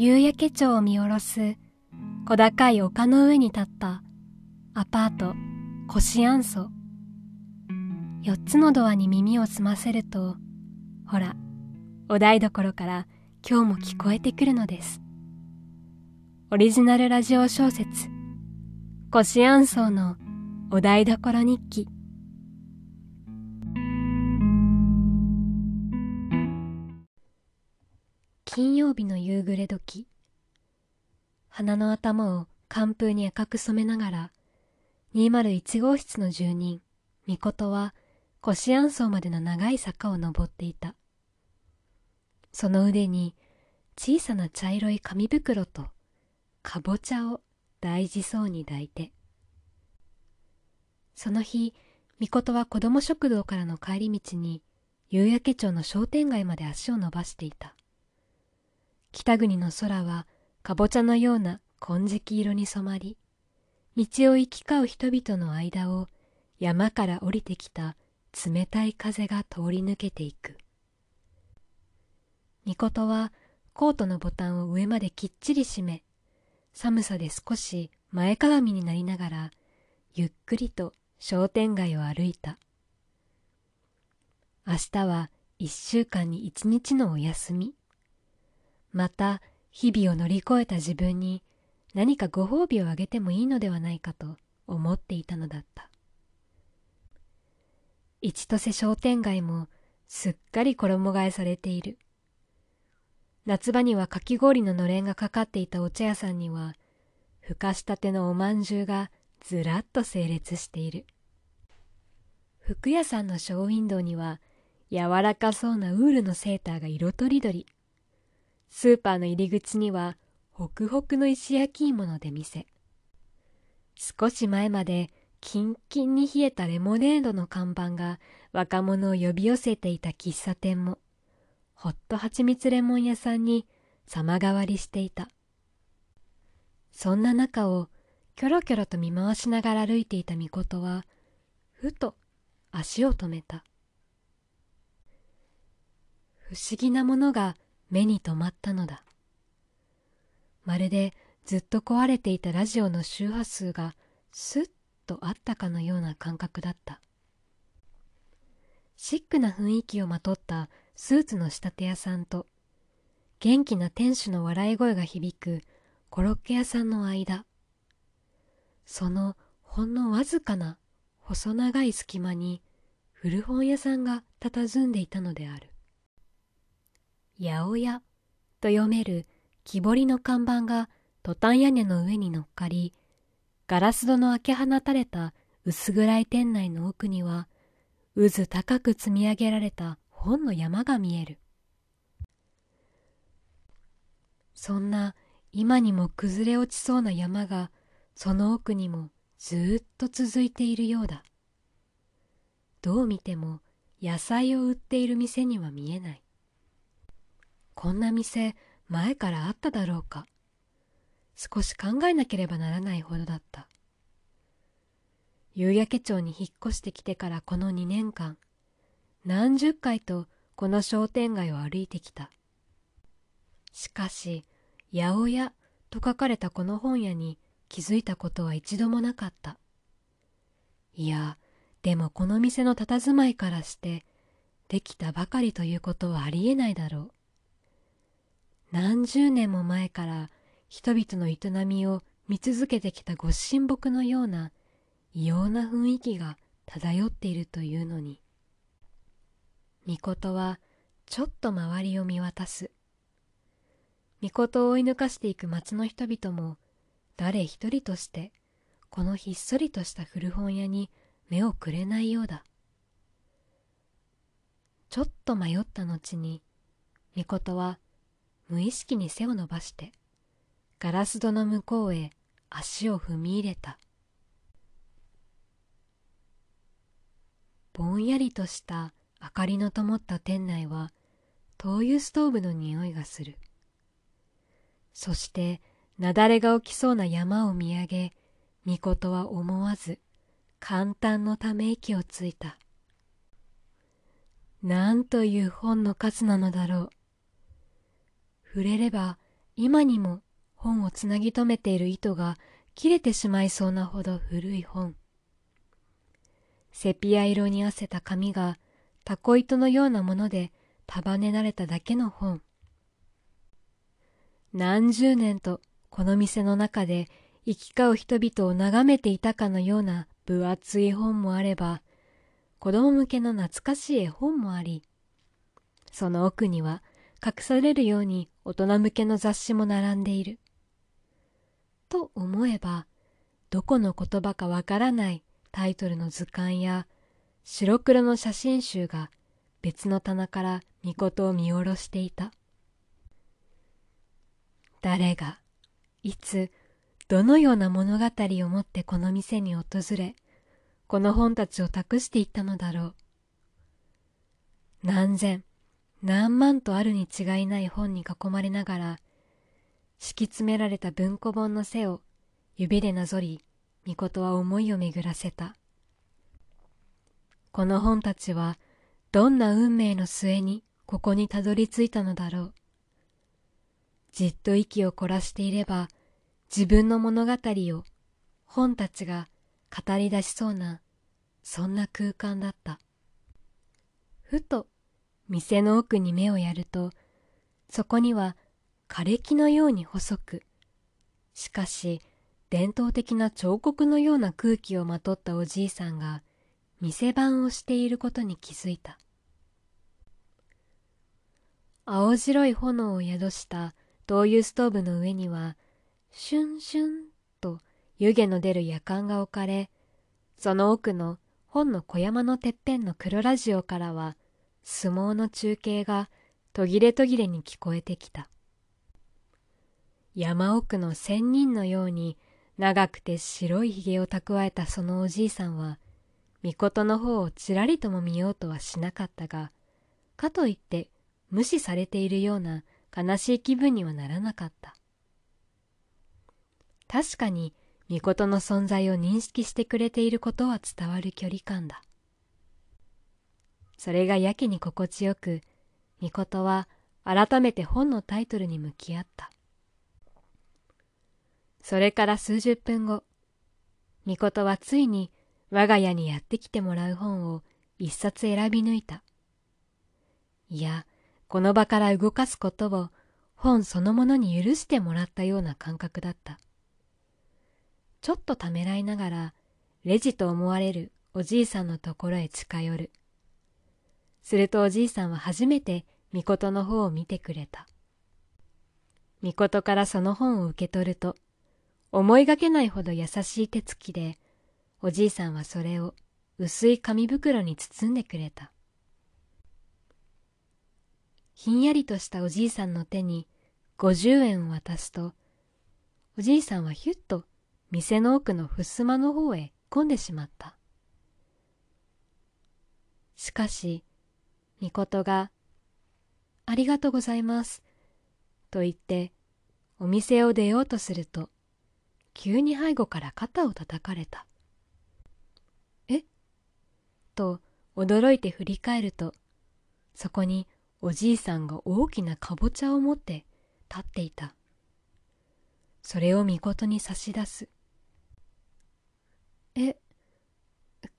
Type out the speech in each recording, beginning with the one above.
夕焼け町を見下ろす小高い丘の上に立ったアパートコシアンソ四つのドアに耳を澄ませるとほらお台所から今日も聞こえてくるのですオリジナルラジオ小説コシアンソのお台所日記金曜日の夕暮れ時鼻の頭を寒風に赤く染めながら201号室の住人ミコトはコシアンソーまでの長い坂を登っていた。その腕に小さな茶色い紙袋とかぼちゃを大事そうに抱いて。その日ミコトは子供食堂からの帰り道に夕焼け町の商店街まで足を伸ばしていた。北国の空はかぼちゃのような金色色に染まり道を行き交う人々の間を山から降りてきた冷たい風が通り抜けていく。みことはコートのボタンを上まできっちり閉め、寒さで少し前かがみになりながら、ゆっくりと商店街を歩いた。明日は一週間に一日のお休み。また日々を乗り越えた自分に何かご褒美をあげてもいいのではないかと思っていたのだった。一とせ商店街もすっかり衣替えされている。夏場にはかき氷ののれんがかかっていたお茶屋さんには、ふかしたてのおまんじゅうがずらっと整列している。服屋さんのショーウィンドウには、柔らかそうなウールのセーターが色とりどり。スーパーの入り口には、ホクホクの石焼き芋の出店。少し前までキンキンに冷えたレモネードの看板が若者を呼び寄せていた喫茶店も、ホット蜂蜜レモン屋さんに様変わりしていた。そんな中をキョロキョロと見回しながら歩いていた巫女は、ふと足を止めた。不思議なものが目に留まったのだ。まるでずっと壊れていたラジオの周波数がスッとあったかのような感覚だった。シックな雰囲気をまとったスーツの仕立て屋さんと、元気な店主の笑い声が響くコロッケ屋さんの間。そのほんのわずかな細長い隙間に古本屋さんが佇んでいたのである。八百屋と読める木彫りの看板がトタン屋根の上に乗っかり、ガラス戸の開け放たれた薄暗い店内の奥には、渦高く積み上げられた本の山が見える。そんな今にも崩れ落ちそうな山がその奥にもずっと続いているようだ。どう見ても野菜を売っている店には見えない。こんな店前からあっただろうか。少し考えなければならないほどだった。夕焼け町に引っ越してきてからこの2年間、何十回とこの商店街を歩いてきた。しかし、八百屋と書かれたこの本屋に気づいたことは一度もなかった。いや、でもこの店の佇まいからして、できたばかりということはありえないだろう。何十年も前から人々の営みを見続けてきたご神木のような異様な雰囲気が漂っているというのに。巫女はちょっと周りを見渡す。巫女を追い抜かしていく町の人々も誰一人としてこのひっそりとした古本屋に目をくれないようだ。ちょっと迷った後に、巫女は無意識に背を伸ばしてガラス戸の向こうへ足を踏み入れた。ぼんやりとした明かりの灯った店内は灯油ストーブの匂いがする。そして雪崩が起きそうな山を見上げ巫女は思わず簡単のため息をついた。なんという本の数なのだろう。触れれば今にも本をつなぎ止めている糸が切れてしまいそうなほど古い本。セピア色に汗た紙がタコ糸のようなもので束ねられただけの本。何十年とこの店の中で行き交う人々を眺めていたかのような分厚い本もあれば、子供向けの懐かしい絵本もあり、その奥には隠されるように大人向けの雑誌も並んでいる。と思えば、どこの言葉かわからないタイトルの図鑑や白黒の写真集が別の棚から御事を見下ろしていた。誰が、いつ、どのような物語を持ってこの店に訪れ、この本たちを託していったのだろう。何千、何万とあるに違いない本に囲まれながら、敷き詰められた文庫本の背を指でなぞり、御事は思いを巡らせた。この本たちはどんな運命の末にここにたどり着いたのだろう。じっと息を凝らしていれば自分の物語を本たちが語り出しそうなそんな空間だった。ふと店の奥に目をやるとそこには枯れ木のように細くしかし伝統的な彫刻のような空気をまとったおじいさんが店番をしていることに気づいた。青白い炎を宿した灯油ストーブの上には、シュンシュンと湯気の出る夜間が置かれ、その奥の本の小山のてっぺんの黒ラジオからは、相撲の中継が途切れ途切れに聞こえてきた。山奥の仙人のように長くて白い髭を蓄えたそのおじいさんは、御事の方をちらりとも見ようとはしなかったが、かといって無視されているような悲しい気分にはならなかった。確かに、御事の存在を認識してくれていることは伝わる距離感だ。それがやけに心地よく、御事は改めて本のタイトルに向き合った。それから数十分後、御事はついに我が家にやってきてもらう本を一冊選び抜いた。いや、この場から動かすことを本そのものに許してもらったような感覚だった。ちょっとためらいながら、レジと思われるおじいさんのところへ近寄る。するとおじいさんは初めて御事の方を見てくれた。御事からその本を受け取ると、思いがけないほど優しい手つきで、おじいさんはそれを薄い紙袋に包んでくれた。ひんやりとしたおじいさんの手に50円を渡すと、おじいさんはひゅっと店の奥の襖の方へ込んでしまった。しかし、みことが、ありがとうございます、と言って、お店を出ようとすると、急に背後から肩を叩かれた。え？と驚いて振り返ると、そこにおじいさんが大きなかぼちゃを持って立っていた。それを見事に差し出す。え、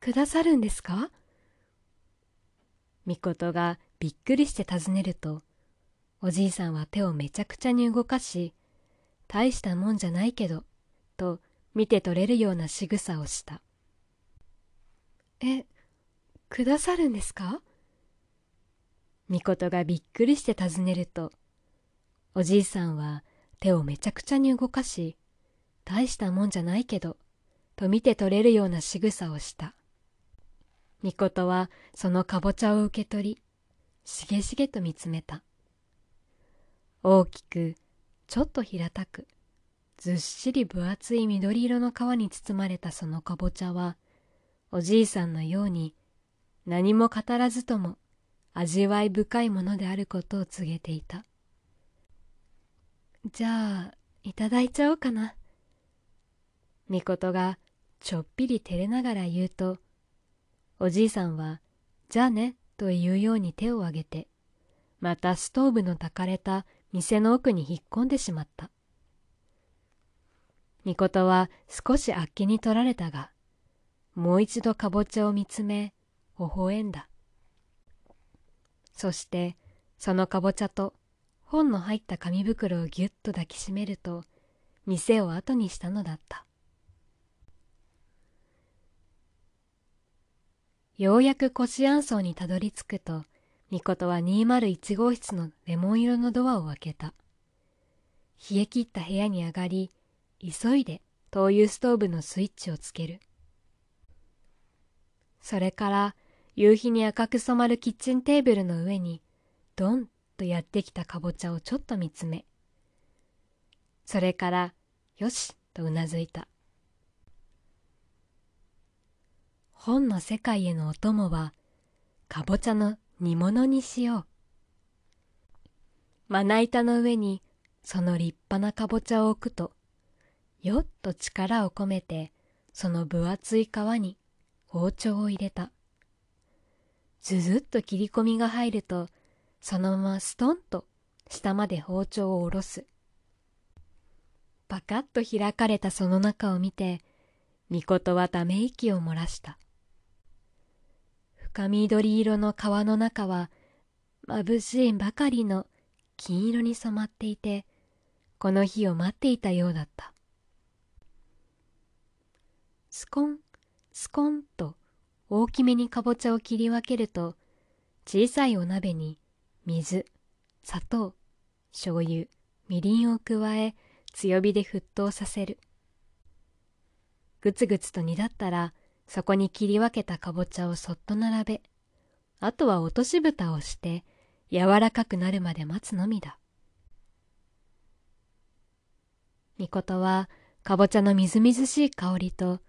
くださるんですか？みことがびっくりして尋ねると、おじいさんは手をめちゃくちゃに動かし、大したもんじゃないけど、と見て取れるような仕草をした。え、くださるんですか？みことがびっくりして尋ねると、おじいさんは手をめちゃくちゃに動かし、大したもんじゃないけど、と見て取れるような仕草をした。みことはそのかぼちゃを受け取り、しげしげと見つめた。大きく、ちょっと平たく、ずっしり分厚い緑色の皮に包まれたそのかぼちゃは、おじいさんのように何も語らずとも味わい深いものであることを告げていた。じゃあ、いただいちゃおうかな。みことがちょっぴり照れながら言うと、おじいさんは、じゃあね、と言うように手を挙げて、またストーブの炊かれた店の奥に引っ込んでしまった。みことは少しあっけに取られたが、もう一度かぼちゃを見つめ、微笑んだ。そして、そのかぼちゃと本の入った紙袋をぎゅっと抱きしめると、店を後にしたのだった。ようやくコシアン荘にたどり着くと、みことは201号室のレモン色のドアを開けた。冷え切った部屋に上がり、急いで灯油ストーブのスイッチをつける。それから夕日に赤く染まるキッチンテーブルの上にドンとやってきたかぼちゃをちょっと見つめ、それからよしとうなずいた。本の世界へのお供はかぼちゃの煮物にしよう。まな板の上にその立派なかぼちゃを置くと、よっと力を込めてその分厚い皮に包丁を入れた。ずずっと切り込みが入ると、そのままストンと下まで包丁を下ろす。パカッと開かれたその中を見て、みことはため息を漏らした。深緑色の皮の中は、眩しいばかりの金色に染まっていて、この日を待っていたようだった。スコンスコンと大きめにかぼちゃを切り分けると小さいお鍋に水、砂糖、醤油、みりんを加え強火で沸騰させる。ぐつぐつと煮立ったらそこに切り分けたかぼちゃをそっと並べ、あとは落とし蓋をして柔らかくなるまで待つのみだ。みことはかぼちゃのみずみずしい香りと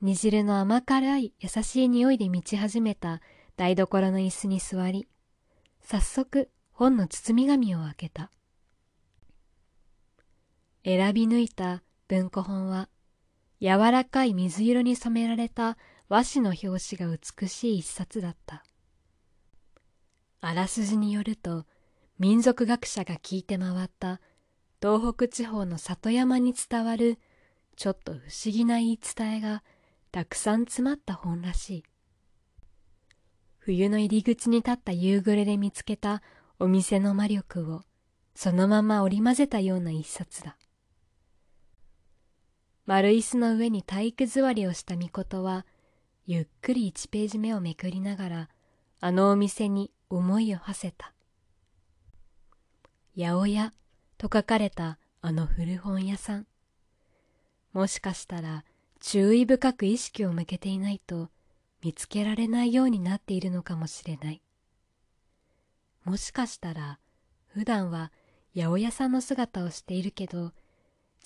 煮汁の甘辛い優しい匂いで満ち始めた台所の椅子に座り、早速本の包み紙を開けた。選び抜いた文庫本は、柔らかい水色に染められた和紙の表紙が美しい一冊だった。あらすじによると、民族学者が聞いて回った東北地方の里山に伝わるちょっと不思議な言い伝えがたくさん詰まった本らしい。冬の入り口に立った夕暮れで見つけたお店の魔力をそのまま織り交ぜたような一冊だ。丸椅子の上に体育座りをした巫女は、ゆっくり一ページ目をめくりながら、あのお店に思いを馳せた。八百屋と書かれたあの古本屋さん。もしかしたら注意深く意識を向けていないと見つけられないようになっているのかもしれない。もしかしたら普段は八百屋さんの姿をしているけど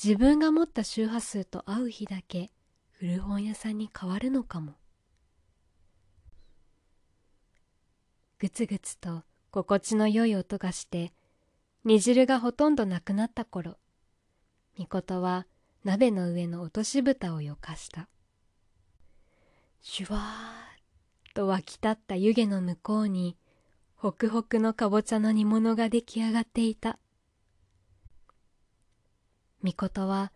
自分が持った周波数と合う日だけ古本屋さんに変わるのかも。ぐつぐつと心地の良い音がして煮汁がほとんどなくなった頃、みことは鍋の上の落とし蓋をよかした。シュワーッと湧き立った湯気の向こうに、ホクホクのかぼちゃの煮物が出来上がっていた。みことは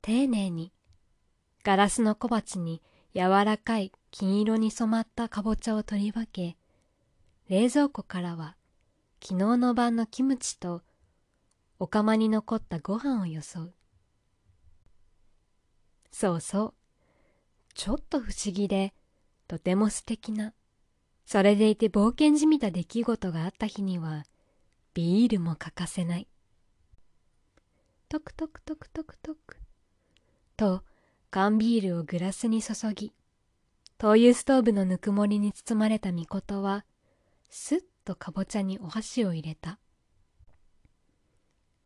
丁寧にガラスの小鉢に柔らかい金色に染まったかぼちゃを取り分け、冷蔵庫からは昨日の晩のキムチとお釜に残ったご飯をよそう。そうそう。ちょっと不思議で、とても素敵な、それでいて冒険じみた出来事があった日には、ビールも欠かせない。トクトクトクトクトク。と、缶ビールをグラスに注ぎ、灯油ストーブのぬくもりに包まれたみことは、すっとかぼちゃにお箸を入れた。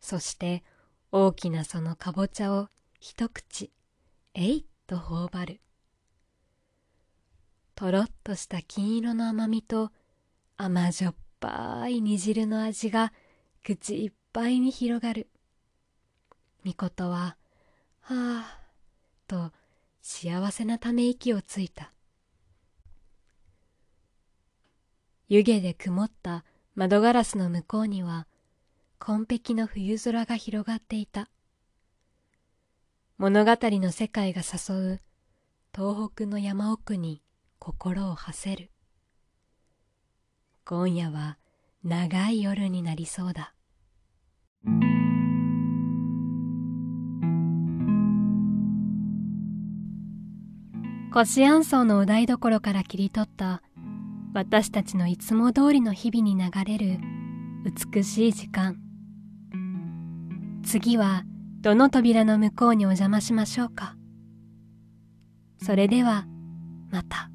そして、大きなそのかぼちゃを一口えいっと頬張るとろっとした金色の甘みと甘じょっぱい煮汁の味が口いっぱいに広がるみことははあと幸せなため息をついた。湯気で曇った窓ガラスの向こうには紺碧の冬空が広がっていた。物語の世界が誘う東北の山奥に心を馳せる。今夜は長い夜になりそうだ。コシアンソウのお台所から切り取った私たちのいつも通りの日々に流れる美しい時間次はどの扉の向こうにお邪魔しましょうかそれではまた。